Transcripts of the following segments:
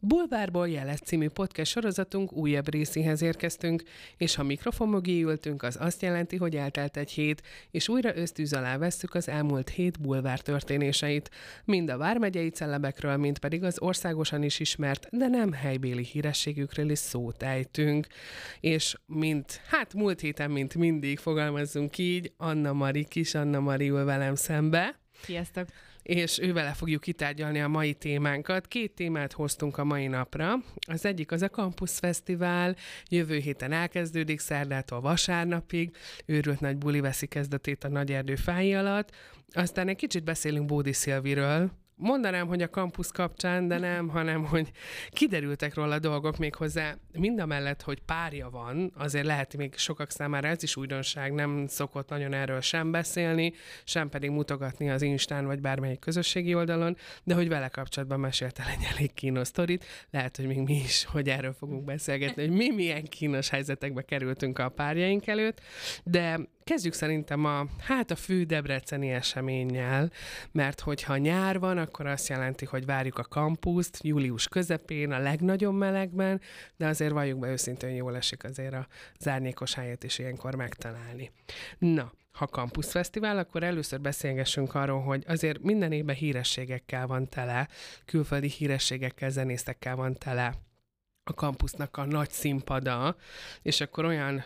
Bulvárból jeles című podcast sorozatunk újabb részéhez érkeztünk, és ha mikrofon mögé ültünk, az azt jelenti, hogy eltelt egy hét, és újra ösztűz alá vesszük az elmúlt hét bulvár történéseit. Mind a vármegyei celebekről, mind pedig az országosan is ismert, de nem helybéli hírességükről is szót ejtünk. És mint, hát múlt héten, mint mindig fogalmazzunk így, Anna Mari, kis Anna Mari ül velem szembe. Sziasztok! És ővele fogjuk kitárgyalni a mai témánkat. Két témát hoztunk a mai napra. Az egyik az a Campus Fesztivál, jövő héten elkezdődik, szerdától vasárnapig, őrült nagy buli veszi kezdetét a Nagy Erdő fái alatt. Aztán egy kicsit beszélünk Bódi Szilviről, mondanám, hogy a kampusz kapcsán, de nem, hanem hogy kiderültek róla dolgok még hozzá. Mind a mellett, hogy párja van, azért lehet még sokak számára ez is újdonság, nem szokott nagyon erről sem beszélni, sem pedig mutogatni az Instán vagy bármelyik közösségi oldalon, de hogy vele kapcsolatban mesélte egy elég kínos sztorit, lehet, hogy még mi is, hogy erről fogunk beszélgetni, hogy mi milyen kínos helyzetekbe kerültünk a párjaink előtt, de kezdjük szerintem a, hát a fő debreceni eseménnyel, mert hogyha nyár van, akkor azt jelenti, hogy várjuk a kampuszt július közepén, a legnagyobb melegben, de azért valljuk be őszintén, jól esik azért a zárnyékos helyet is ilyenkor megtalálni. Na, ha Campus akkor először beszélgessünk arról, hogy azért minden évben hírességekkel van tele, külföldi hírességekkel, zenészekkel van tele a kampusznak a nagy színpada, és akkor olyan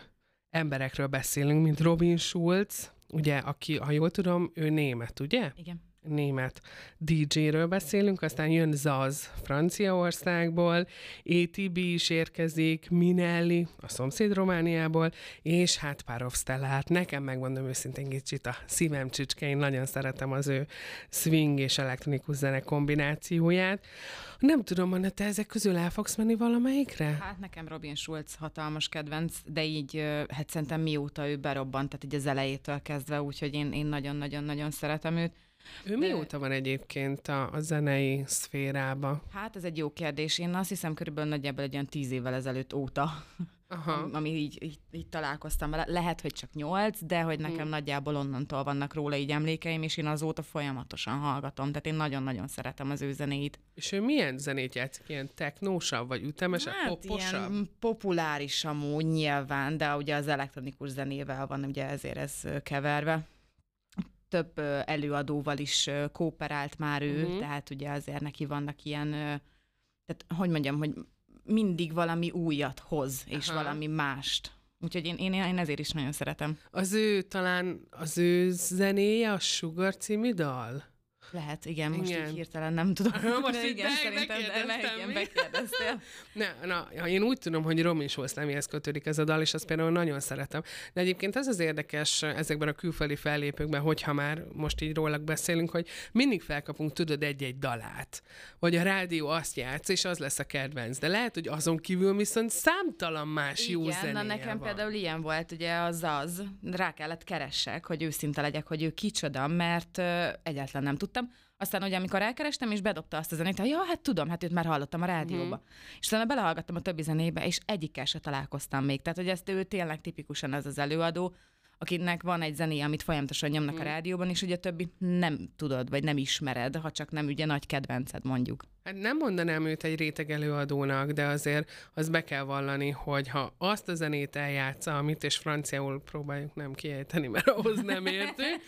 emberekről beszélünk, mint Robin Schulz, ugye, aki, ha jól tudom, ő német, ugye? Igen német DJ-ről beszélünk, aztán jön Zaz Franciaországból, ATB is érkezik, Minelli a szomszéd Romániából, és hát Párov Stella, hát nekem megmondom őszintén kicsit a szívem csücske, én nagyon szeretem az ő swing és elektronikus zene kombinációját. Nem tudom, Anna, te ezek közül el fogsz menni valamelyikre? Hát nekem Robin Schulz hatalmas kedvenc, de így, hát szerintem mióta ő berobbant, tehát így az elejétől kezdve, úgyhogy én, én nagyon-nagyon-nagyon szeretem őt. Ő De... mióta van egyébként a, a zenei szférába? Hát ez egy jó kérdés. Én azt hiszem körülbelül nagyjából egy olyan tíz évvel ezelőtt óta, Aha. ami így, így, így találkoztam vele. Lehet, hogy csak nyolc, de hogy nekem hmm. nagyjából onnantól vannak róla így emlékeim, és én azóta folyamatosan hallgatom. Tehát én nagyon-nagyon szeretem az ő zenéit. És ő milyen zenét játszik? Ilyen technósabb, vagy ütemesebb, hát, poposabb? Ilyen populáris amúgy nyilván, de ugye az elektronikus zenével van ugye ezért ez keverve több előadóval is kooperált már ő, uh-huh. tehát ugye azért neki vannak ilyen, tehát hogy mondjam, hogy mindig valami újat hoz, és Aha. valami mást. Úgyhogy én, én, én ezért is nagyon szeretem. Az ő talán, az ő zenéje a Sugar című dal? Lehet, igen, most igen. így hirtelen nem tudom. Most de igen, szerintem, de le, igen, bekérdeztél. Ne, na, én úgy tudom, hogy Romin Solszlámihez kötődik ez a dal, és azt például nagyon szeretem. De egyébként ez az érdekes ezekben a külföldi fellépőkben, hogyha már most így rólak beszélünk, hogy mindig felkapunk, tudod, egy-egy dalát. Vagy a rádió azt játsz, és az lesz a kedvenc. De lehet, hogy azon kívül viszont számtalan más igen, jó zenéje na nekem van. például ilyen volt, ugye az az, rá kellett keressek, hogy őszinte legyek, hogy ő kicsoda, mert uh, egyáltalán nem tudtam aztán ugye amikor elkerestem, és bedobta azt a zenét, hogy ja, hát tudom, hát őt már hallottam a rádióba. Mm. És utána belehallgattam a többi zenébe, és egyikkel se találkoztam még. Tehát, hogy ezt ő tényleg tipikusan ez az előadó, akinek van egy zené, amit folyamatosan nyomnak mm. a rádióban, és ugye a többi nem tudod, vagy nem ismered, ha csak nem ugye nagy kedvenced mondjuk. Hát nem mondanám őt egy réteg előadónak, de azért az be kell vallani, hogy ha azt a zenét eljátsza, amit és franciául próbáljuk nem kiejteni, mert ahhoz nem értünk,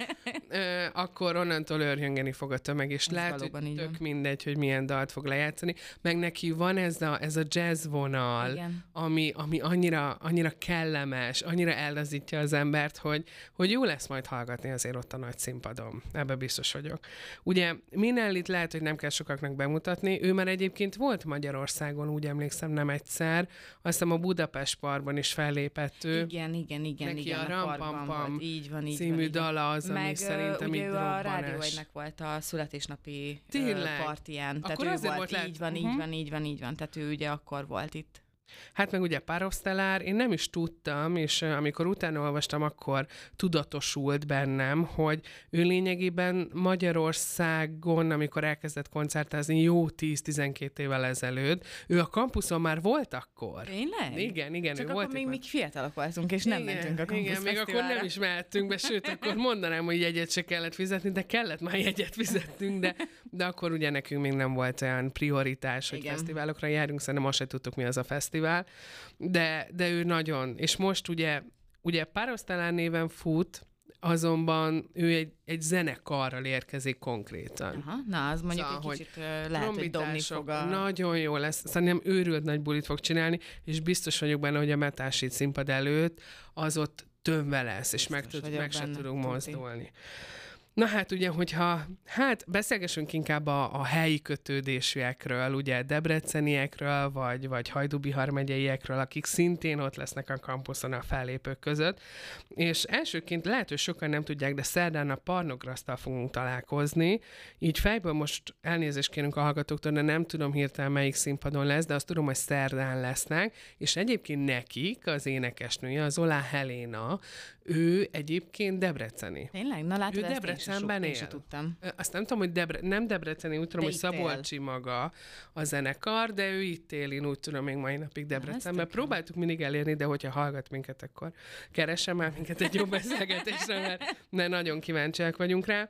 akkor onnantól örjöngeni fog a tömeg, és ez lehet, hogy tök van. mindegy, hogy milyen dalt fog lejátszani. Meg neki van ez a, ez a jazz vonal, ami, ami annyira, annyira kellemes, annyira ellazítja az embert, hogy, hogy jó lesz majd hallgatni azért ott a nagy színpadon. Ebbe biztos vagyok. Ugye Minellit lehet, hogy nem kell sokaknak bemutatni, mutatni. Ő már egyébként volt Magyarországon, úgy emlékszem, nem egyszer. Azt hiszem a Budapest Parkban is fellépett ő. Igen, igen, igen. Neki igen, a, Rampampam így van, így című van, dala az, Meg, ami szerintem ugye így ő a Rádió volt a születésnapi Tényleg? partiján. Tehát akkor ő volt, volt így van, így uh-huh. van, így van, így van. Tehát ő ugye akkor volt itt. Hát meg ugye Parosztelár, én nem is tudtam, és amikor utána olvastam, akkor tudatosult bennem, hogy ő lényegében Magyarországon, amikor elkezdett koncertázni jó 10-12 évvel ezelőtt, ő a kampuszon már volt akkor. Tényleg? Igen, igen, Csak ő akkor volt még, még fiatalok voltunk, és nem igen, mentünk a Igen, még akkor nem is mehettünk be, sőt, akkor mondanám, hogy jegyet se kellett fizetni, de kellett már jegyet fizetnünk, de, de akkor ugye nekünk még nem volt olyan prioritás, hogy Igen. fesztiválokra járjunk, szerintem azt se tudtuk, mi az a fesztivál, de, de ő nagyon, és most ugye, ugye Párosztalán néven fut, azonban ő egy, egy zenekarral érkezik konkrétan. Aha, na, az mondjuk Szóval, egy hogy kicsit lehet, hogy dobni fog a... Nagyon jó lesz. Szerintem őrült nagy bulit fog csinálni, és biztos vagyok benne, hogy a metásít színpad előtt az ott tömve lesz, és meg, Biztos tud, vagyok meg se benne, tudunk tuti. Na hát ugye, hogyha, hát beszélgessünk inkább a, a helyi kötődésűekről, ugye debreceniekről, vagy, vagy Hajdubihar megyeiekről, akik szintén ott lesznek a kampuszon a fellépők között. És elsőként lehet, hogy sokan nem tudják, de szerdán a Parnograsztal fogunk találkozni, így fejből most elnézést kérünk a hallgatóktól, de nem tudom hirtelen melyik színpadon lesz, de azt tudom, hogy szerdán lesznek, és egyébként nekik az énekesnője, az Olá Helena, ő egyébként debreceni. Tényleg? Na látod, Ő ezt Debrecenben én se él. tudtam. Azt nem tudom, hogy Debre- nem Debreceni, úgy tudom, De hogy itt él. Szabolcsi maga a zenekar, de ő itt él, én úgy tudom, még mai napig Debrecenben. Próbáltuk mindig elérni, de hogyha hallgat minket, akkor keresem el minket egy jó beszélgetésre, mert ne nagyon kíváncsiak vagyunk rá.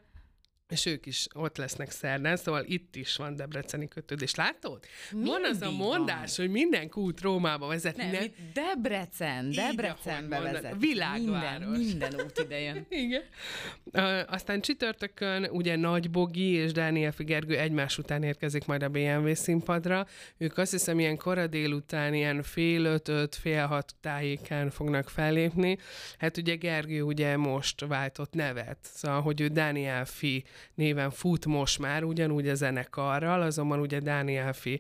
És ők is ott lesznek szerdán, szóval itt is van debreceni kötődés. Látod? van az a Mindig mondás, hogy minden kút Rómába vezet. Nem, itt Debrecen, Debrecenbe vezet. világváros. Minden, minden út ide jön. Igen. Aztán csütörtökön ugye Nagy Bogi és Dániel Figergő egymás után érkezik majd a BMW színpadra. Ők azt hiszem ilyen kora délután, ilyen fél öt, öt, fél hat tájékán fognak fellépni. Hát ugye Gergő ugye most váltott nevet, szóval, hogy ő Dániel Fi néven fut most már, ugyanúgy a zenekarral, azonban ugye Dániel Fi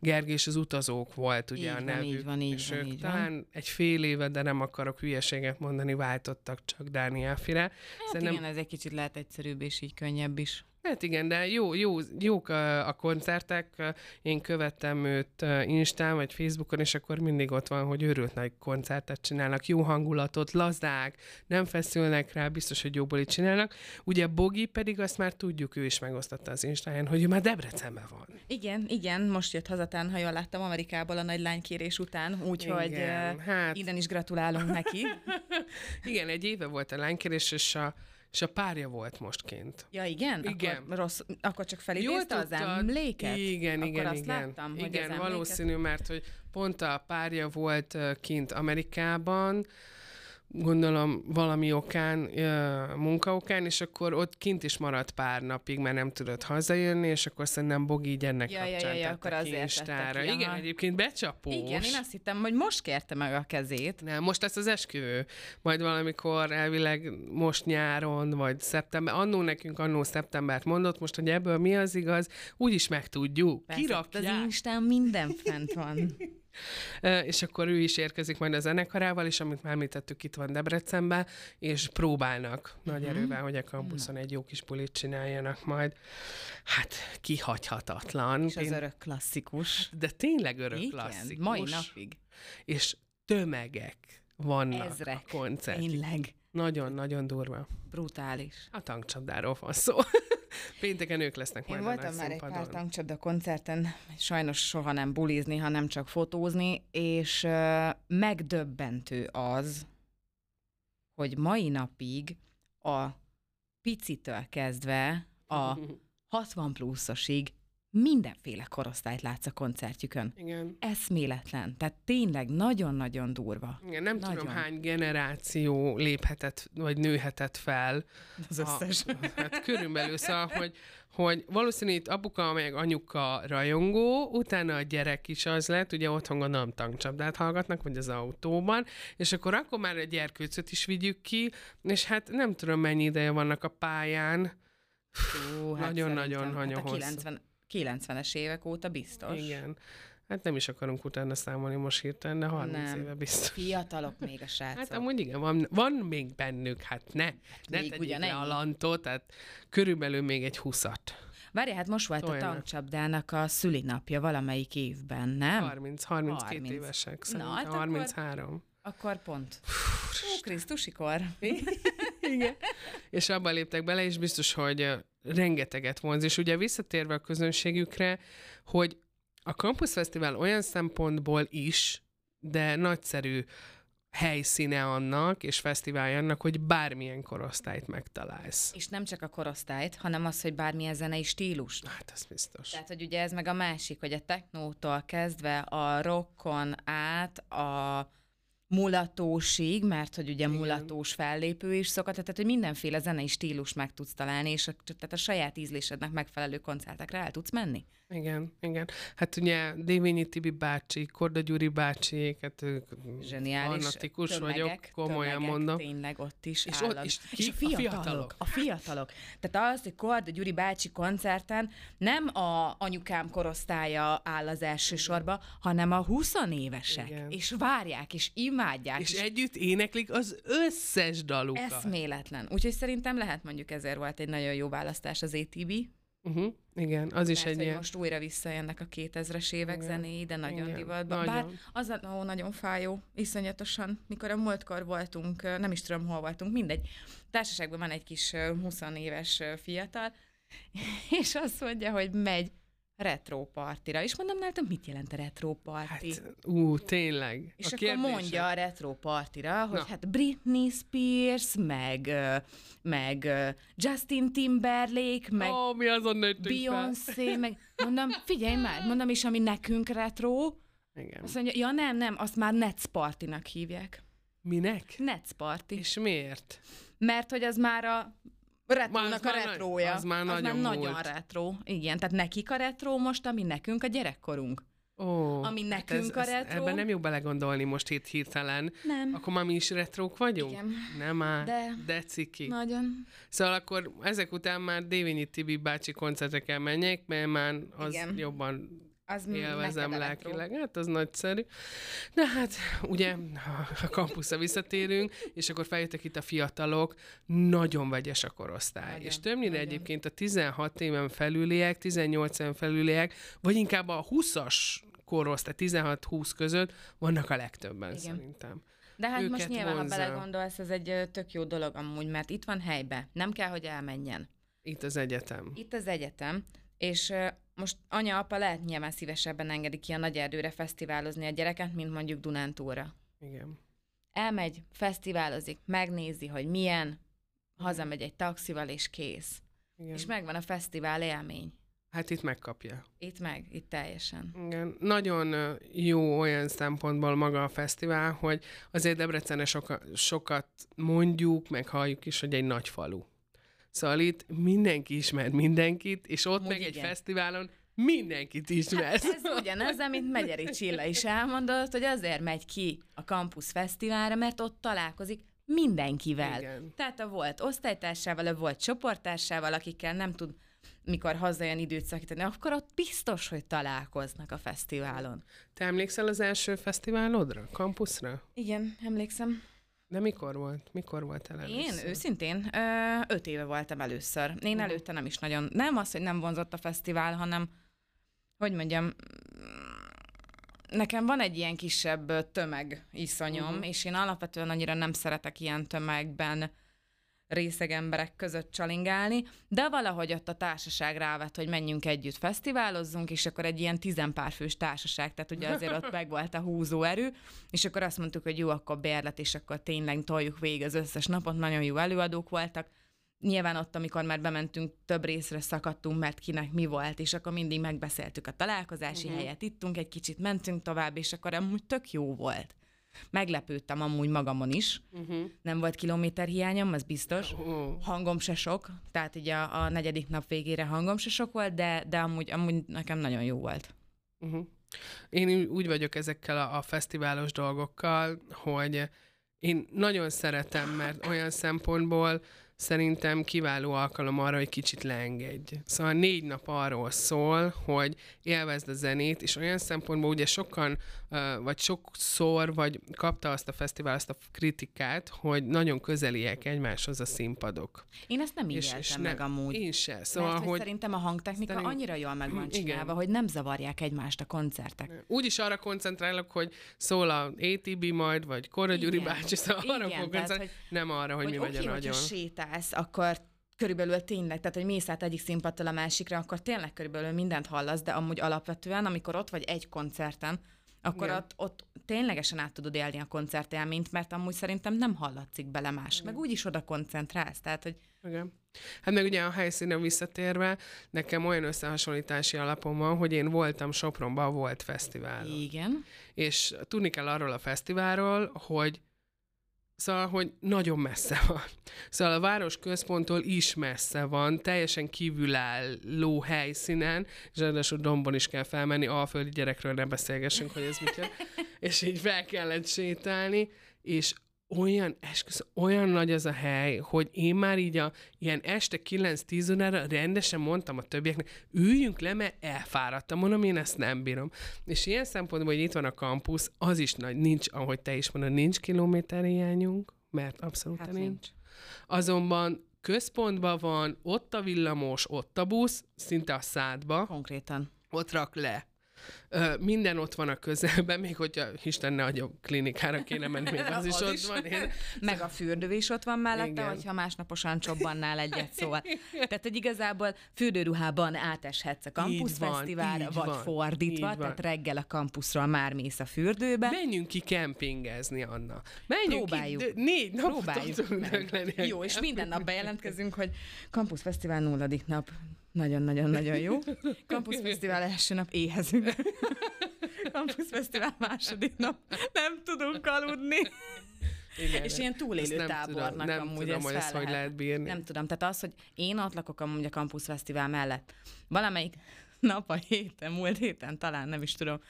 Gergő és az utazók volt ugye Így a van, nevük. így van, így és van, ők így van. talán egy fél éve, de nem akarok hülyeséget mondani, váltottak csak Dániel Fire. Hát Szerintem- igen, ez egy kicsit lehet egyszerűbb és így könnyebb is. Hát igen, de jó, jó, jók a, a koncertek. Én követtem őt Instán vagy Facebookon, és akkor mindig ott van, hogy őrült nagy koncertet csinálnak, jó hangulatot, lazák, nem feszülnek rá, biztos, hogy jóból itt csinálnak. Ugye Bogi pedig azt már tudjuk, ő is megosztotta az Instáján, hogy ő már Debrecenben van. Igen, igen, most jött hazatán, ha jól láttam, Amerikából a nagy lánykérés után, úgyhogy hát- innen is gratulálunk neki. Igen, egy éve volt a lánykérés, és a, és a párja volt most kint. Ja, igen? Igen. Akkor, rossz, akkor csak felidézte az emléket? Igen, akkor igen, azt igen. láttam, hogy igen, az emléket... valószínű, mert hogy pont a párja volt kint Amerikában, gondolom valami okán, munkaokán, és akkor ott kint is maradt pár napig, mert nem tudott hazajönni, és akkor szerintem Bogi így ennek Ja, kapcsán ja, ja, akkor azért Instára. ki, Igen, aha. egyébként becsapós. Igen, én azt hittem, hogy most kérte meg a kezét. Nem, most lesz az esküvő. Majd valamikor elvileg most nyáron, vagy szeptember. Annó nekünk annó szeptembert mondott, most, hogy ebből mi az igaz, úgyis megtudjuk. Persze, ott az Kirakják. Instán minden fent van. És akkor ő is érkezik majd a zenekarával, és amit már említettük, itt van Debrecenben, és próbálnak nagy Mhm. erővel, hogy a kampuszon egy jó kis bulit csináljanak majd. Hát, kihagyhatatlan. És az örök klasszikus. De tényleg örök Igen, klasszikus. mai napig. És tömegek vannak Ezrek. a koncert. Tényleg. Nagyon-nagyon durva. Brutális. A tankcsapdáról van szó. Pénteken ők lesznek Én majd voltam a nagy már egy pár tankcsapda koncerten, sajnos soha nem bulizni, hanem csak fotózni, és uh, megdöbbentő az, hogy mai napig a picitől kezdve a 60 pluszosig mindenféle korosztályt látsz a koncertjükön. Igen. Eszméletlen. Tehát tényleg nagyon-nagyon durva. Igen, nem Nagyon. tudom Nagyon. hány generáció léphetett, vagy nőhetett fel. Az A, hát körülbelül szóval, hogy, hogy valószínű itt apuka meg anyuka rajongó, utána a gyerek is az lett, ugye otthon gondolom tankcsapdát hallgatnak, vagy az autóban, és akkor akkor már a gyerkőcöt is vigyük ki, és hát nem tudom mennyi ideje vannak a pályán. Hú, Nagyon-nagyon szerintem, nagyon hát a hosszú. 90, 90-es évek óta biztos. Igen. Hát nem is akarunk utána számolni most hirtelen, de 30 Nem. éve biztos. Fiatalok még a srácok. Hát amúgy igen, van, van még bennük, hát ne, ne még tegyék ugyanennyi. le a lantot, tehát körülbelül még egy huszat. Várj, hát most volt Toljanak. a tankcsapdának a szülinapja valamelyik évben, nem? 30, 32 30. évesek Na, szerintem. hát akkor- 33. Akkor pont. Ó, Krisztusikor. Igen. És abban léptek bele, és biztos, hogy rengeteget vonz. És ugye visszatérve a közönségükre, hogy a Campus Fesztivál olyan szempontból is, de nagyszerű helyszíne annak, és fesztiválja annak, hogy bármilyen korosztályt megtalálsz. És nem csak a korosztályt, hanem az, hogy bármilyen zenei stílus. Hát ez biztos. Tehát, hogy ugye ez meg a másik, hogy a technótól kezdve a rockon át a mulatósig, mert hogy ugye Igen. mulatós fellépő is szokott, tehát hogy mindenféle zenei stílus meg tudsz találni, és a, tehát a saját ízlésednek megfelelő koncertekre el tudsz menni. Igen, igen. Hát ugye Dévényi Tibi bácsi, Korda Gyuri bácsi, hát ők Zseniális. fanatikus tömegek, vagyok, komolyan tömegek, mondom. Tényleg ott is És ott és ki? a A fiatalok, fiatalok. a fiatalok. Tehát az, hogy Korda Gyuri bácsi koncerten nem a anyukám korosztálya áll az első sorba, hanem a 20 évesek. Igen. És várják, és imádják. És együtt éneklik az összes dalukat. Eszméletlen. Úgyhogy szerintem lehet mondjuk ezért volt egy nagyon jó választás az ATB. Uh-huh. Igen, az is Mert egy hogy ilyen... most újra visszajönnek a 2000-es évek Igen. zenéi, de nagyon Igen. divatban. Nagyon. Bár az a, ó, nagyon fájó, iszonyatosan. Mikor a múltkor voltunk, nem is tudom, hol voltunk, mindegy. Társaságban van egy kis ö, 20 éves fiatal, és azt mondja, hogy megy retro partira. És mondom, nálam mit jelent a retro party? Hát, ú, tényleg. És a akkor kérdése- mondja a retro partira, hogy Na. hát Britney Spears, meg, meg Justin Timberlake, meg Ó, mi azon. Beyoncé, meg mondom, figyelj már, mondom, és ami nekünk retro, Igen. azt mondja, ja nem, nem, azt már Nets Party-nak hívják. Minek? Nets Party. És miért? Mert hogy az már a retrónak a már nagy- retrója. az már az nagyon már nagyon retro. Igen, tehát nekik a retro most, ami nekünk a gyerekkorunk. Ó, Ami hát nekünk a retro. Ebben nem jó belegondolni most itt hirtelen. Nem. Akkor már mi is retrók vagyunk? Igen. Nem már, De. de ciki. Nagyon. Szóval akkor ezek után már Dévényi Tibi bácsi koncertekkel menjek, mert már az Igen. jobban Az élvezem lelkileg. Hát az nagyszerű. De hát ugye a kampuszra visszatérünk, és akkor feljöttek itt a fiatalok, nagyon vegyes a korosztály. Nagyon, és többnyire nagyon. egyébként a 16 éven felüliek, 18 éven felüliek, vagy inkább a 20-as korosztály, 16-20 között vannak a legtöbben Igen. szerintem. De hát most nyilván, vonzza. ha belegondolsz, ez egy tök jó dolog amúgy, mert itt van helybe. Nem kell, hogy elmenjen. Itt az egyetem. Itt az egyetem, és most anya-apa lehet nyilván szívesebben engedik ki a nagy erdőre fesztiválozni a gyereket, mint mondjuk Dunántúra. Igen. Elmegy, fesztiválozik, megnézi, hogy milyen, hazamegy egy taxival, és kész. Igen. És megvan a fesztivál élmény. Hát itt megkapja. Itt meg, itt teljesen. Igen. Nagyon jó olyan szempontból maga a fesztivál, hogy azért Debrecenre soka, sokat mondjuk, meg halljuk is, hogy egy nagy falu. Szóval itt mindenki ismer mindenkit, és ott Amúgy meg egy igen. fesztiválon mindenkit ismersz. Ez ugyanez, amit Megyeri Csilla is elmondott, hogy azért megy ki a Campus Fesztiválra, mert ott találkozik mindenkivel. Igen. Tehát a volt osztálytársával, a volt csoporttársával, akikkel nem tud mikor hazajön időt szakítani, akkor ott biztos, hogy találkoznak a fesztiválon. Te emlékszel az első fesztiválodra, kampuszra? Igen, emlékszem. De mikor volt? Mikor volt el Én először? őszintén ö, öt éve voltam először. Én előtte nem is nagyon, nem az, hogy nem vonzott a fesztivál, hanem, hogy mondjam, nekem van egy ilyen kisebb tömeg iszonyom, uh-huh. és én alapvetően annyira nem szeretek ilyen tömegben részeg emberek között csalingálni, de valahogy ott a társaság rávett, hogy menjünk együtt fesztiválozzunk, és akkor egy ilyen tizenpárfős társaság, tehát ugye azért ott meg volt a húzó erő, és akkor azt mondtuk, hogy jó, akkor bérlet, és akkor tényleg toljuk végig az összes napot, nagyon jó előadók voltak. Nyilván ott, amikor már bementünk, több részre szakadtunk, mert kinek mi volt, és akkor mindig megbeszéltük a találkozási uh-huh. helyet, ittunk egy kicsit, mentünk tovább, és akkor amúgy tök jó volt. Meglepődtem amúgy magamon is. Uh-huh. Nem volt kilométer hiányom, az biztos. Ó, Hangom se sok, tehát így a, a negyedik nap végére hangom se sok volt, de, de amúgy, amúgy nekem nagyon jó volt. Uh-huh. Én úgy vagyok ezekkel a, a fesztiválos dolgokkal, hogy én nagyon szeretem, mert olyan szempontból szerintem kiváló alkalom arra, hogy kicsit leengedj. Szóval négy nap arról szól, hogy élvezd a zenét, és olyan szempontból ugye sokan, vagy sokszor, vagy kapta azt a fesztivál, azt a kritikát, hogy nagyon közeliek egymáshoz a színpadok. Én ezt nem így és, és meg nem, amúgy. Én se. Szóval, Mert, hogy, hogy szerintem a hangtechnika szerint... annyira jól meg van csinálva, igen. hogy nem zavarják egymást a koncertek. Úgy is arra koncentrálok, hogy szól a ATB majd, vagy Kora Gyuri bácsi, szóval arra fog hogy, nem arra, hogy, hogy mi megy a nagyon. Sétálsz, akkor körülbelül tényleg, tehát hogy mész át egyik színpadtól a másikra, akkor tényleg körülbelül mindent hallasz, de amúgy alapvetően, amikor ott vagy egy koncerten, akkor ott, ott ténylegesen át tudod élni a koncertélményt, mert amúgy szerintem nem hallatszik bele más, Igen. meg úgyis oda koncentrálsz, tehát hogy... Igen. Hát meg ugye a helyszínen visszatérve, nekem olyan összehasonlítási alapom van, hogy én voltam Sopronban, volt fesztivál. Igen. És tudni kell arról a fesztiválról, hogy Szóval, hogy nagyon messze van. Szóval a város központtól is messze van, teljesen kívülálló helyszínen, és ráadásul dombon is kell felmenni, alföldi gyerekről nem beszélgessünk, hogy ez mit És így fel kellett sétálni, és olyan, esküsz, olyan nagy az a hely, hogy én már így a ilyen este 9-10 órára rendesen mondtam a többieknek, üljünk le, mert elfáradtam, mondom, én ezt nem bírom. És ilyen szempontból, hogy itt van a kampusz, az is nagy, nincs, ahogy te is mondod, nincs kilométerhiányunk, mert abszolút hát nincs. nincs. Azonban központban van, ott a villamos, ott a busz, szinte a szádba. Konkrétan. Ott rak le minden ott van a közelben, még hogyha Isten ne adja klinikára kéne menni, még az, az is ott is. van. Én... Meg a fürdő is ott van mellette, Igen. hogyha másnaposan csobbannál egyet, szóval. Tehát, hogy igazából fürdőruhában áteshetsz a kampuszfesztiválra, vagy van, fordítva, tehát reggel a kampuszról már mész a fürdőbe. Menjünk ki kempingezni, Anna. Menjünk Próbáljuk. ki, négy napot Próbáljuk. Jó, és minden nap bejelentkezünk, hogy kampuszfesztivál nulladik nap. Nagyon-nagyon-nagyon jó. Campus Fesztivál első nap éhezünk. Campus Fesztivál második nap nem tudunk aludni. Igen, és ilyen túlélő nem tábornak tudom, nem amúgy tudom, hogy ezt hogy lehet bírni. Nem tudom, tehát az, hogy én ott lakok amúgy a Campus Fesztivál mellett. Valamelyik nap a héten, múlt héten talán, nem is tudom,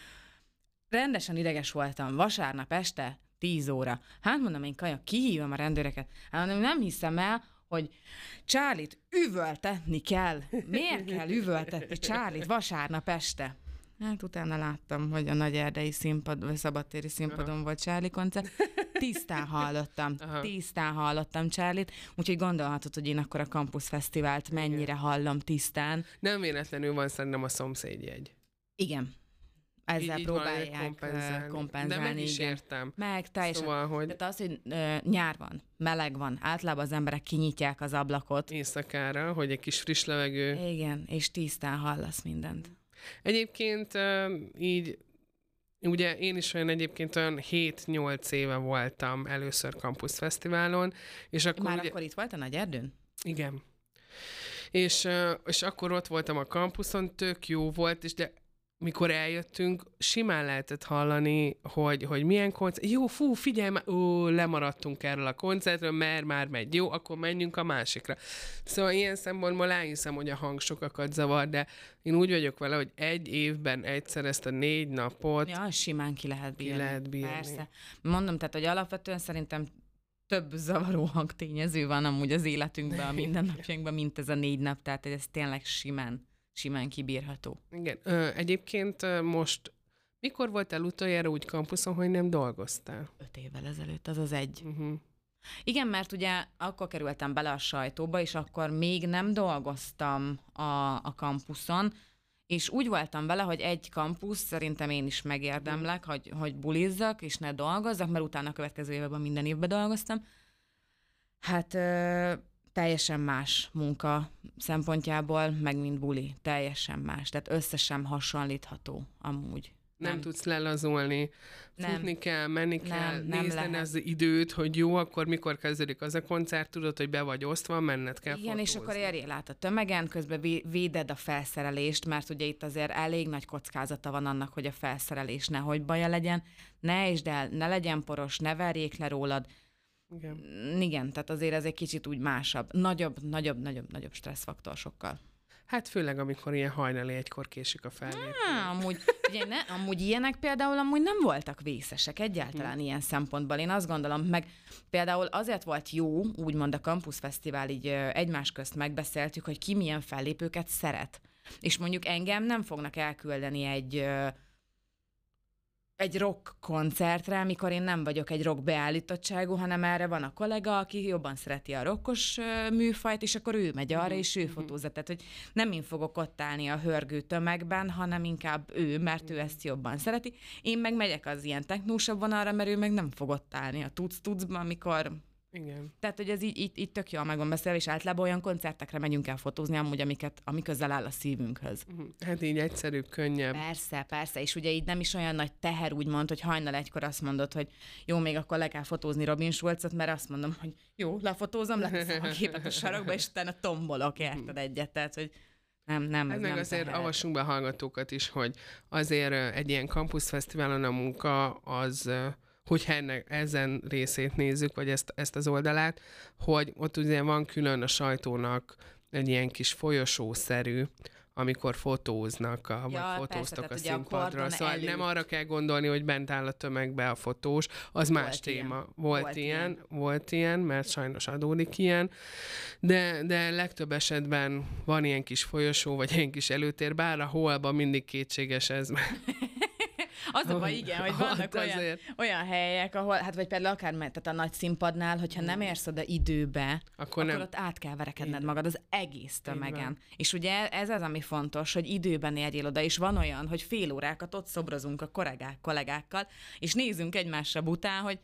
rendesen ideges voltam, vasárnap este, 10 óra. Hát mondom, én kaja, kihívom a rendőreket. Hát mondom, nem hiszem el, hogy Csárlit üvöltetni kell. Miért kell üvöltetni Csárlit vasárnap este? Hát utána láttam, hogy a nagy erdei színpad, vagy szabadtéri színpadon Aha. volt Charlie koncert. Tisztán hallottam, Aha. tisztán hallottam Charlie-t, úgyhogy gondolhatod, hogy én akkor a Campus Fesztivált mennyire Igen. hallom tisztán. Nem véletlenül van szerintem a szomszédjegy. Igen ezzel így, próbálják kompenzálni. kompenzálni. De meg is igen. értem. Meg, teljesen. Szóval, hogy... Tehát az, hogy ö, nyár van, meleg van, általában az emberek kinyitják az ablakot. Éjszakára, hogy egy kis friss levegő. Igen, és tisztán hallasz mindent. Egyébként így Ugye én is olyan egyébként olyan 7-8 éve voltam először Campus Fesztiválon, és akkor Már ugye... akkor itt volt a Nagy Erdőn? Igen. És, és akkor ott voltam a kampuszon, tök jó volt, és de mikor eljöttünk, simán lehetett hallani, hogy, hogy milyen koncert. Jó, fú, figyelj már, ó, lemaradtunk erről a koncertről, mert már megy. Jó, akkor menjünk a másikra. Szóval ilyen szempontból elhiszem, hogy a hang sokakat zavar, de én úgy vagyok vele, hogy egy évben egyszer ezt a négy napot... Ja, simán ki lehet bírni. Ki lehet bírni. Persze. Mondom, tehát, hogy alapvetően szerintem több zavaró hangtényező van amúgy az életünkben, a mindennapjainkban, mint ez a négy nap, tehát ez tényleg simán simán kibírható. Igen. Ö, egyébként most mikor voltál utoljára úgy kampuszon, hogy nem dolgoztál? Öt évvel ezelőtt, az az egy. Uh-huh. Igen, mert ugye akkor kerültem bele a sajtóba, és akkor még nem dolgoztam a, a kampuszon, és úgy voltam vele, hogy egy kampusz, szerintem én is megérdemlek, hogy, hogy bulizzak, és ne dolgozzak, mert utána a következő évben minden évben dolgoztam. Hát teljesen más munka szempontjából, meg mint buli. Teljesen más. Tehát összesen hasonlítható amúgy. Nem, nem tudsz lelazulni, nem. futni kell, menni nem, kell, nem nézni az időt, hogy jó, akkor mikor kezdődik az a koncert, tudod, hogy be vagy osztva, menned kell Igen, fotózni. és akkor érjél át a tömegen, közben véded a felszerelést, mert ugye itt azért elég nagy kockázata van annak, hogy a felszerelés nehogy baja legyen, ne és el, ne legyen poros, ne verjék le rólad, igen. Igen, tehát azért ez egy kicsit úgy másabb. Nagyobb, nagyobb, nagyobb, nagyobb stresszfaktor sokkal. Hát főleg, amikor ilyen hajnali egykor késik a fellépés. Amúgy, ugye ne, amúgy ilyenek például amúgy nem voltak vészesek egyáltalán hmm. ilyen szempontból. Én azt gondolom, meg például azért volt jó, úgymond a Campus Fesztivál így egymás közt megbeszéltük, hogy ki milyen fellépőket szeret. És mondjuk engem nem fognak elküldeni egy egy rock koncertre, amikor én nem vagyok egy rock beállítottságú, hanem erre van a kollega, aki jobban szereti a rockos műfajt, és akkor ő megy arra, mm-hmm. és ő mhm. fotózza. Tehát, hogy nem én fogok ott állni a hörgő tömegben, hanem inkább ő, mert ő ezt jobban szereti. Én meg megyek az ilyen technósabb vonalra, mert ő meg nem fog ott állni a tudsz-tudszban, amikor igen. Tehát, hogy ez így, így, így tök jól meg van beszélve, és általában olyan koncertekre megyünk el fotózni, amúgy, amiket, ami közel áll a szívünkhöz. Mhm. Hát így egyszerűbb, könnyebb. Persze, persze, és ugye így nem is olyan nagy teher, úgymond, hogy hajnal egykor azt mondod, hogy jó, még akkor le kell fotózni Robin Schulzot, mert azt mondom, hogy jó, lefotózom, leteszem a képet a sarokba, és utána tombolok, érted egyet, tehát, hogy nem, nem, hát meg nem azért teher. avassunk be hallgatókat is, hogy azért egy ilyen kampuszfesztiválon a munka az hogyha ennek, ezen részét nézzük, vagy ezt, ezt az oldalát, hogy ott ugye van külön a sajtónak egy ilyen kis folyosószerű, amikor fotóznak, a, ja, vagy fotóztak persze, a színpadra. Szóval előtt. nem arra kell gondolni, hogy bent áll a tömegbe a fotós, az volt más ilyen. téma. Volt, volt ilyen, ilyen, volt ilyen, mert sajnos adódik ilyen, de, de legtöbb esetben van ilyen kis folyosó, vagy ilyen kis előtér, bár a holban mindig kétséges ez, az a baj, igen, hogy vannak olyan, olyan helyek, ahol, hát vagy például akár tehát a nagy színpadnál, hogyha nem érsz oda időbe, akkor, akkor nem. ott át kell verekedned magad az egész tömegen. És ugye ez az, ami fontos, hogy időben érjél oda, és van olyan, hogy fél órákat ott szobrozunk a kollégák, kollégákkal, és nézünk egymásra után, hogy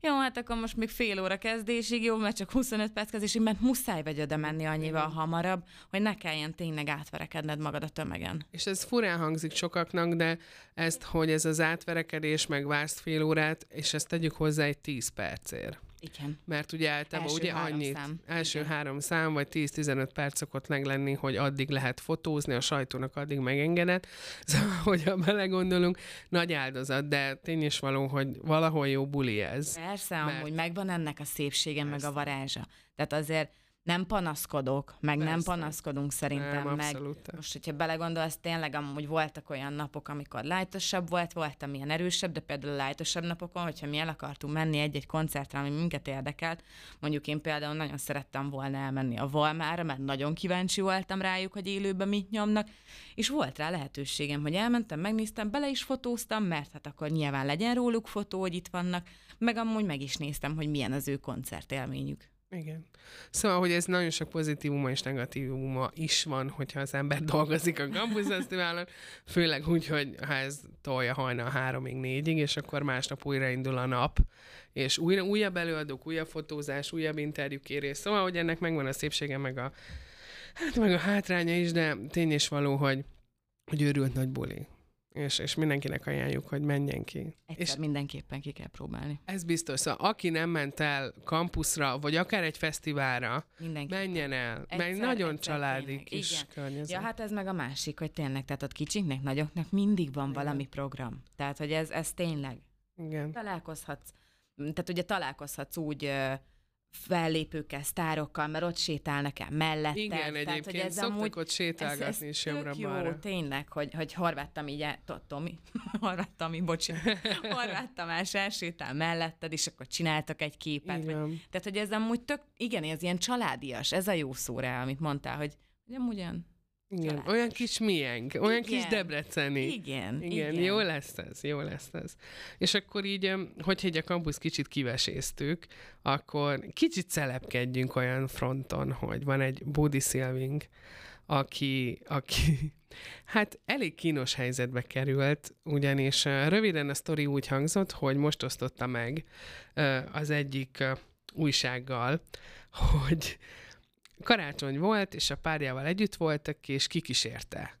jó, hát akkor most még fél óra kezdésig, jó, mert csak 25 perc kezdésig, mert muszáj vagy oda menni annyival hamarabb, hogy ne kelljen tényleg átverekedned magad a tömegen. És ez furán hangzik sokaknak, de ezt, hogy ez az átverekedés, meg vársz fél órát, és ezt tegyük hozzá egy 10 percért. Igen. Mert ugye általában első ugye annyit, szám. első Igen. három szám, vagy 10-15 perc szokott meglenni, hogy addig lehet fotózni, a sajtónak addig megengedett. Szóval, hogyha belegondolunk, nagy áldozat, de tény is való, hogy valahol jó buli ez. Persze, mert... amúgy megvan ennek a szépsége, Persze. meg a varázsa. Tehát azért nem panaszkodok, meg Persze. nem panaszkodunk szerintem, nem, meg abszolút. most, hogyha belegondolsz, tényleg amúgy voltak olyan napok, amikor lájtosabb volt, voltam ilyen erősebb, de például a lájtosabb napokon, hogyha mi el akartunk menni egy-egy koncertre, ami minket érdekelt, mondjuk én például nagyon szerettem volna elmenni a Valmára, mert nagyon kíváncsi voltam rájuk, hogy élőben mit nyomnak, és volt rá lehetőségem, hogy elmentem, megnéztem, bele is fotóztam, mert hát akkor nyilván legyen róluk fotó, hogy itt vannak, meg amúgy meg is néztem, hogy milyen az ő koncertélményük. Igen. Szóval, hogy ez nagyon sok pozitívuma és negatívuma is van, hogyha az ember dolgozik a Campus Fesztiválon, főleg úgy, hogy ha ez tolja hajnal háromig, négyig, és akkor másnap újraindul a nap, és újra, újabb előadók, újabb fotózás, újabb interjúkérés. Szóval, hogy ennek megvan a szépsége, meg a, hát meg a hátránya is, de tény is való, hogy, hogy őrült nagy buli és, és mindenkinek ajánljuk, hogy menjen ki. Egyszer és mindenképpen ki kell próbálni. Ez biztos. Szóval aki nem ment el kampuszra, vagy akár egy fesztiválra, menjen el. Egyszer, mert nagyon egyszer, családi tényleg. kis Igen. környezet. Ja, hát ez meg a másik, hogy tényleg, tehát ott kicsiknek, nagyoknak mindig van Igen. valami program. Tehát, hogy ez, ez tényleg. Igen. Találkozhatsz. Tehát ugye találkozhatsz úgy fellépőkkel, sztárokkal, mert ott sétálnak el mellette. Igen, Tehát, egyébként hogy ez szoktak amúgy, ott sétálgatni ez, ez is jobbra jó, balra. tényleg, hogy, hogy horváttam így, Tomi, horváttam így, bocsi, horváttam el, elsétál melletted, és akkor csináltak egy képet. Vagy, tehát, hogy ez amúgy tök, igen, ez ilyen családias, ez a jó szó rá, amit mondtál, hogy, hogy amúgy olyan igen, Családos. olyan kis miénk, olyan igen. kis debreceni. Igen, igen, igen. Jó lesz ez, jó lesz ez. És akkor így, hogyha egy a kampusz kicsit kiveséztük, akkor kicsit szelepkedjünk olyan fronton, hogy van egy Budi Szilving, aki, aki hát elég kínos helyzetbe került, ugyanis röviden a sztori úgy hangzott, hogy most osztotta meg az egyik újsággal, hogy Karácsony volt, és a párjával együtt voltak, és kikísérte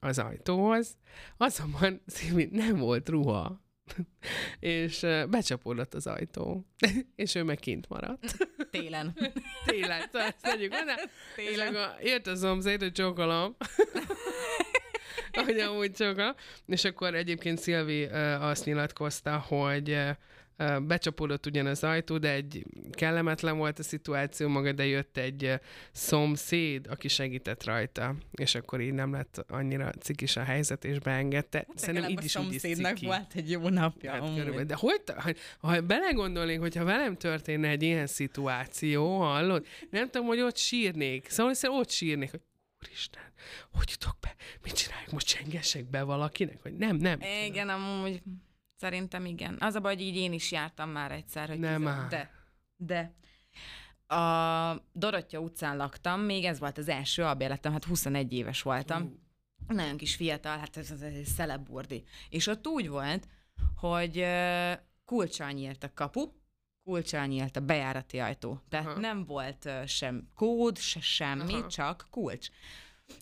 az ajtóhoz. Azonban Szilvi nem volt ruha, és becsapódott az ajtó, és ő meg kint maradt. Télen. Télen, szóval ezt tegyük. Télen. És akkor jött a szomszéd, hogy csókolom. hogy amúgy csókolom. És akkor egyébként Szilvi azt nyilatkozta, hogy becsapódott ugyan az ajtó, de egy kellemetlen volt a szituáció maga, de jött egy szomszéd, aki segített rajta, és akkor így nem lett annyira cikis a helyzet, és beengedte. Szerintem Legalább így is a is szomszédnak ciki. volt egy jó napja. Hát amúgy. körülbelül. De hogy, hogy, ha belegondolnék, hogyha velem történne egy ilyen szituáció, hallod? Nem tudom, hogy ott sírnék. Szóval hiszen ott sírnék, hogy úristen, hogy jutok be? Mit csináljuk? Most csengessek be valakinek? Vagy nem, nem. Igen, amúgy szerintem igen. Az a baj, hogy így én is jártam már egyszer, hogy Nem áll. De, de. A Dorottya utcán laktam, még ez volt az első albéletem, hát 21 éves voltam. Nagyon kis fiatal, hát ez, ez egy szeleburdi. És ott úgy volt, hogy ö, kulccsal nyílt a kapu, kulccsal nyílt a bejárati ajtó. Tehát Aha. nem volt sem kód, se semmi, Aha. csak kulcs.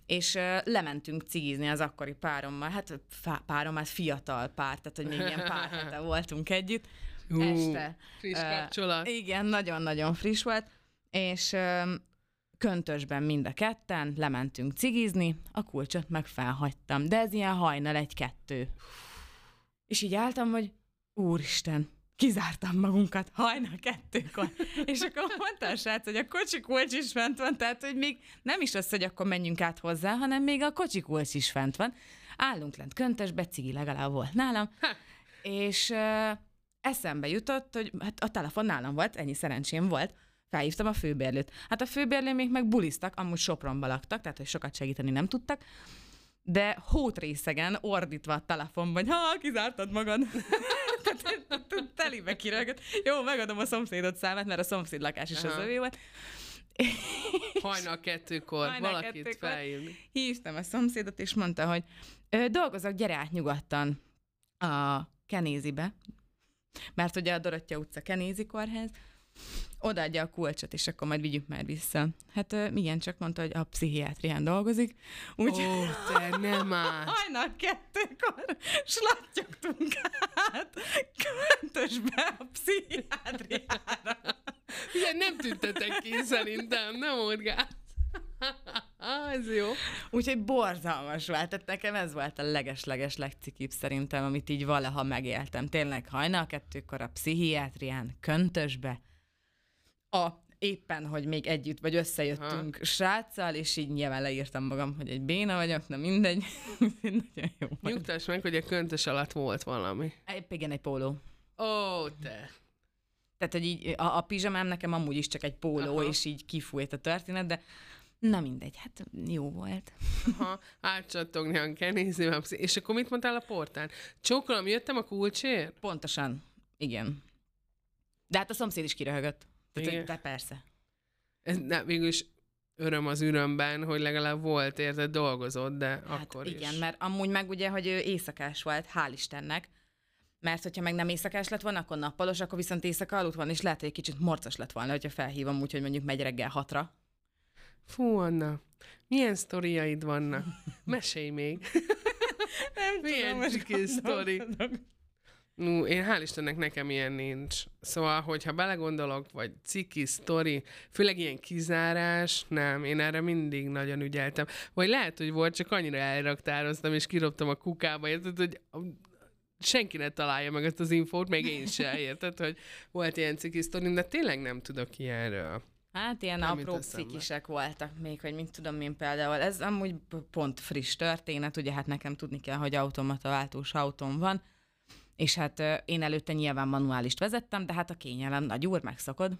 És lementünk cigizni az akkori párommal, hát fá, párom, hát fiatal pár, tehát hogy még ilyen pár hete voltunk együtt. Ú, este. Friss kapcsolat. Igen, nagyon-nagyon friss volt, és köntösben mind a ketten lementünk cigizni, a kulcsot meg felhagytam, de ez ilyen hajnal egy-kettő. És így álltam, hogy úristen, kizártam magunkat hajnal kettőkor. És akkor mondta a srác, hogy a kocsi kulcs is fent van, tehát hogy még nem is az, hogy akkor menjünk át hozzá, hanem még a kocsi kulcs is fent van. Állunk lent köntösbe, cigi legalább volt nálam, és uh, eszembe jutott, hogy hát a telefon nálam volt, ennyi szerencsém volt, felhívtam a főbérlőt. Hát a főbérlőmék meg buliztak, amúgy Sopronba laktak, tehát hogy sokat segíteni nem tudtak, de hótrészegen ordítva a telefonban, hogy ha, kizártad magad. Telibe kirögött. Jó, megadom a szomszédot számát, mert a szomszéd lakás is az övé volt. Hajnal kettőkor Hajnal valakit kettőkor. felhívni. Hívtam a szomszédot, és mondta, hogy dolgozok, gyere át nyugodtan a Kenézibe, mert ugye a Dorottya utca Kenézi kórház, odaadja a kulcsot, és akkor majd vigyük már vissza. Hát igen, csak mondta, hogy a pszichiátrián dolgozik, Ó, úgy te nem áll. hajnal kettőkor slattyogtunk át köntösbe a pszichiátriára. Ilyen nem tüntetek ki szerintem, nem orgát. Ez jó. Úgyhogy borzalmas volt. Tehát nekem ez volt a leges-leges legcikibb szerintem, amit így valaha megéltem. Tényleg hajnal kettőkor a pszichiátrián, köntösbe, a éppen, hogy még együtt vagy összejöttünk Aha. sráccal, és így nyilván leírtam magam, hogy egy béna vagyok, na mindegy. Nagyon jó. Nyugtass meg, hogy a köntös alatt volt valami. Épp igen, egy póló. Ó, te. Tehát, hogy így a, a pizsamám nekem amúgy is csak egy póló, Aha. és így kifújt a történet, de na mindegy, hát jó volt. Ha átcsattogni a pszi- és akkor mit mondtál a portán? Csókolom, jöttem a kulcsért? Pontosan, igen. De hát a szomszéd is kiröhögött. Tehát, hogy de persze. Ez ne, végül is öröm az örömben, hogy legalább volt, érted, dolgozott, de Hát akkor igen, is. mert amúgy meg ugye, hogy ő éjszakás volt, hál' Istennek, mert hogyha meg nem éjszakás lett volna, akkor nappalos, akkor viszont éjszaka aludt van, és lehet, hogy egy kicsit morcos lett volna, hogyha felhívom úgy, hogy mondjuk megy reggel hatra. Fú, Anna, milyen sztoriaid vannak? Mesélj még. Nem Milyen ciki sztori. Nú, én hál' Istennek nekem ilyen nincs. Szóval, hogyha belegondolok, vagy ciki, sztori, főleg ilyen kizárás, nem, én erre mindig nagyon ügyeltem. Vagy lehet, hogy volt, csak annyira elraktároztam, és kirobtam a kukába, érted, hogy senki ne találja meg ezt az infót, még én se, érted, hogy volt ilyen ciki sztori, de tényleg nem tudok ilyenről. Hát ilyen Nem apró cikisek voltak még, hogy mit tudom én például. Ez amúgy pont friss történet, ugye hát nekem tudni kell, hogy automata váltós autóm van, és hát én előtte nyilván manuálist vezettem, de hát a kényelem nagy úr, megszokod.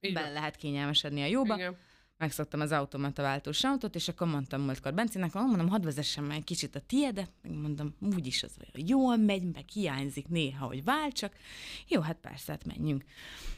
Így Bele lehet kényelmesedni a jóba. Igen. megszoktam az automata váltós autót, és akkor mondtam múltkor Bencinek, "Ah, mondom, hadd vezessem meg egy kicsit a tiedet, meg mondom, úgyis az olyan jól megy, meg hiányzik néha, hogy váltsak. Jó, hát persze, hát menjünk.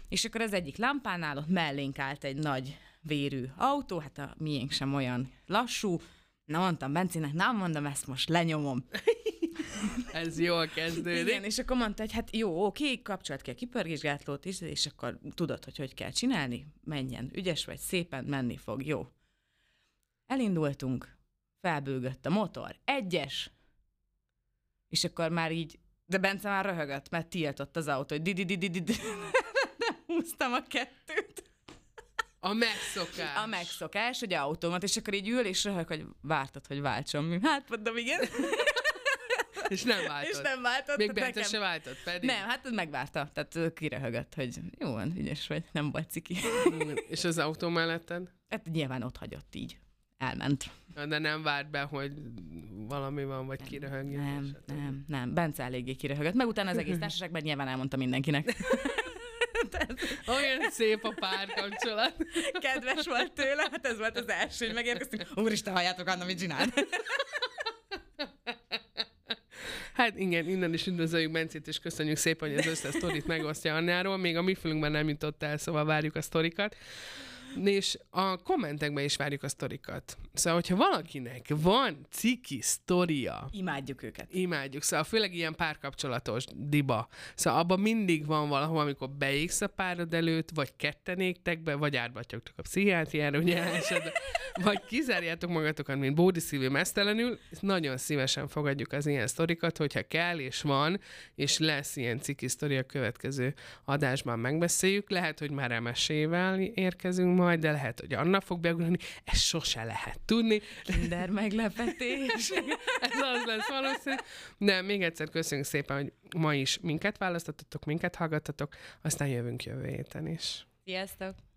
És akkor az egyik lámpánál ott mellénk állt egy nagy vérű autó, hát a miénk sem olyan lassú. Na mondtam Bencinek, nem mondom, ezt most lenyomom. Ez jól kezdődik. Igen, és akkor mondta, hogy hát jó, oké, kapcsolat ki a kipörgésgátlót is, és akkor tudod, hogy hogy kell csinálni, menjen, ügyes vagy, szépen menni fog, jó. Elindultunk, felbőgött a motor, egyes, és akkor már így, de Bence már röhögött, mert tiltott az autó, hogy di di di di di Nem húztam a kettőt. A megszokás. A megszokás, hogy automat, és akkor így ül, és röhög, hogy vártad, hogy váltson. Hát mondom, igen. És nem váltott. És nem váltott. Még Bence se váltott, pedig. Nem, hát megvárta. Tehát ő kiröhögött, hogy jó van, ügyes vagy, nem vagy ciki. És az autó melletted? Hát nyilván ott hagyott így. Elment. De nem várt be, hogy valami van, vagy kiröhögjön. Nem, stb. nem, nem. Bence eléggé kiröhögött. Meg utána az egész társaságban nyilván elmondta mindenkinek. Olyan szép a párkapcsolat. Kedves volt tőle, hát ez volt az első, hogy megérkeztünk. Úristen, halljátok, Anna, mit csinál? Hát igen, innen is üdvözöljük Bencét, és köszönjük szépen, hogy az összes sztorit megosztja Annáról. Még a mi fülünkben nem jutott el, szóval várjuk a sztorikat. És a kommentekben is várjuk a sztorikat. Szóval, hogyha valakinek van ciki sztoria, Imádjuk őket. imádjuk. Szóval főleg ilyen párkapcsolatos diba. Szóval abban mindig van valahol, amikor beégsz a párod előtt, vagy ketten égtek be, vagy átbattyogtok a pszichiátriára, ugye esetben, vagy kizárjátok magatokat, mint bódi szívű mesztelenül. Nagyon szívesen fogadjuk az ilyen sztorikat, hogyha kell és van, és lesz ilyen ciki sztori a következő adásban megbeszéljük. Lehet, hogy már emesével érkezünk majd, de lehet, hogy Anna fog beugrani. Ezt sose lehet tudni. Kinder meglepetés. Ez az lesz valószínű. De még egyszer köszönjük szépen, hogy ma is minket választottatok, minket hallgattatok, aztán jövünk jövő héten is. Sziasztok!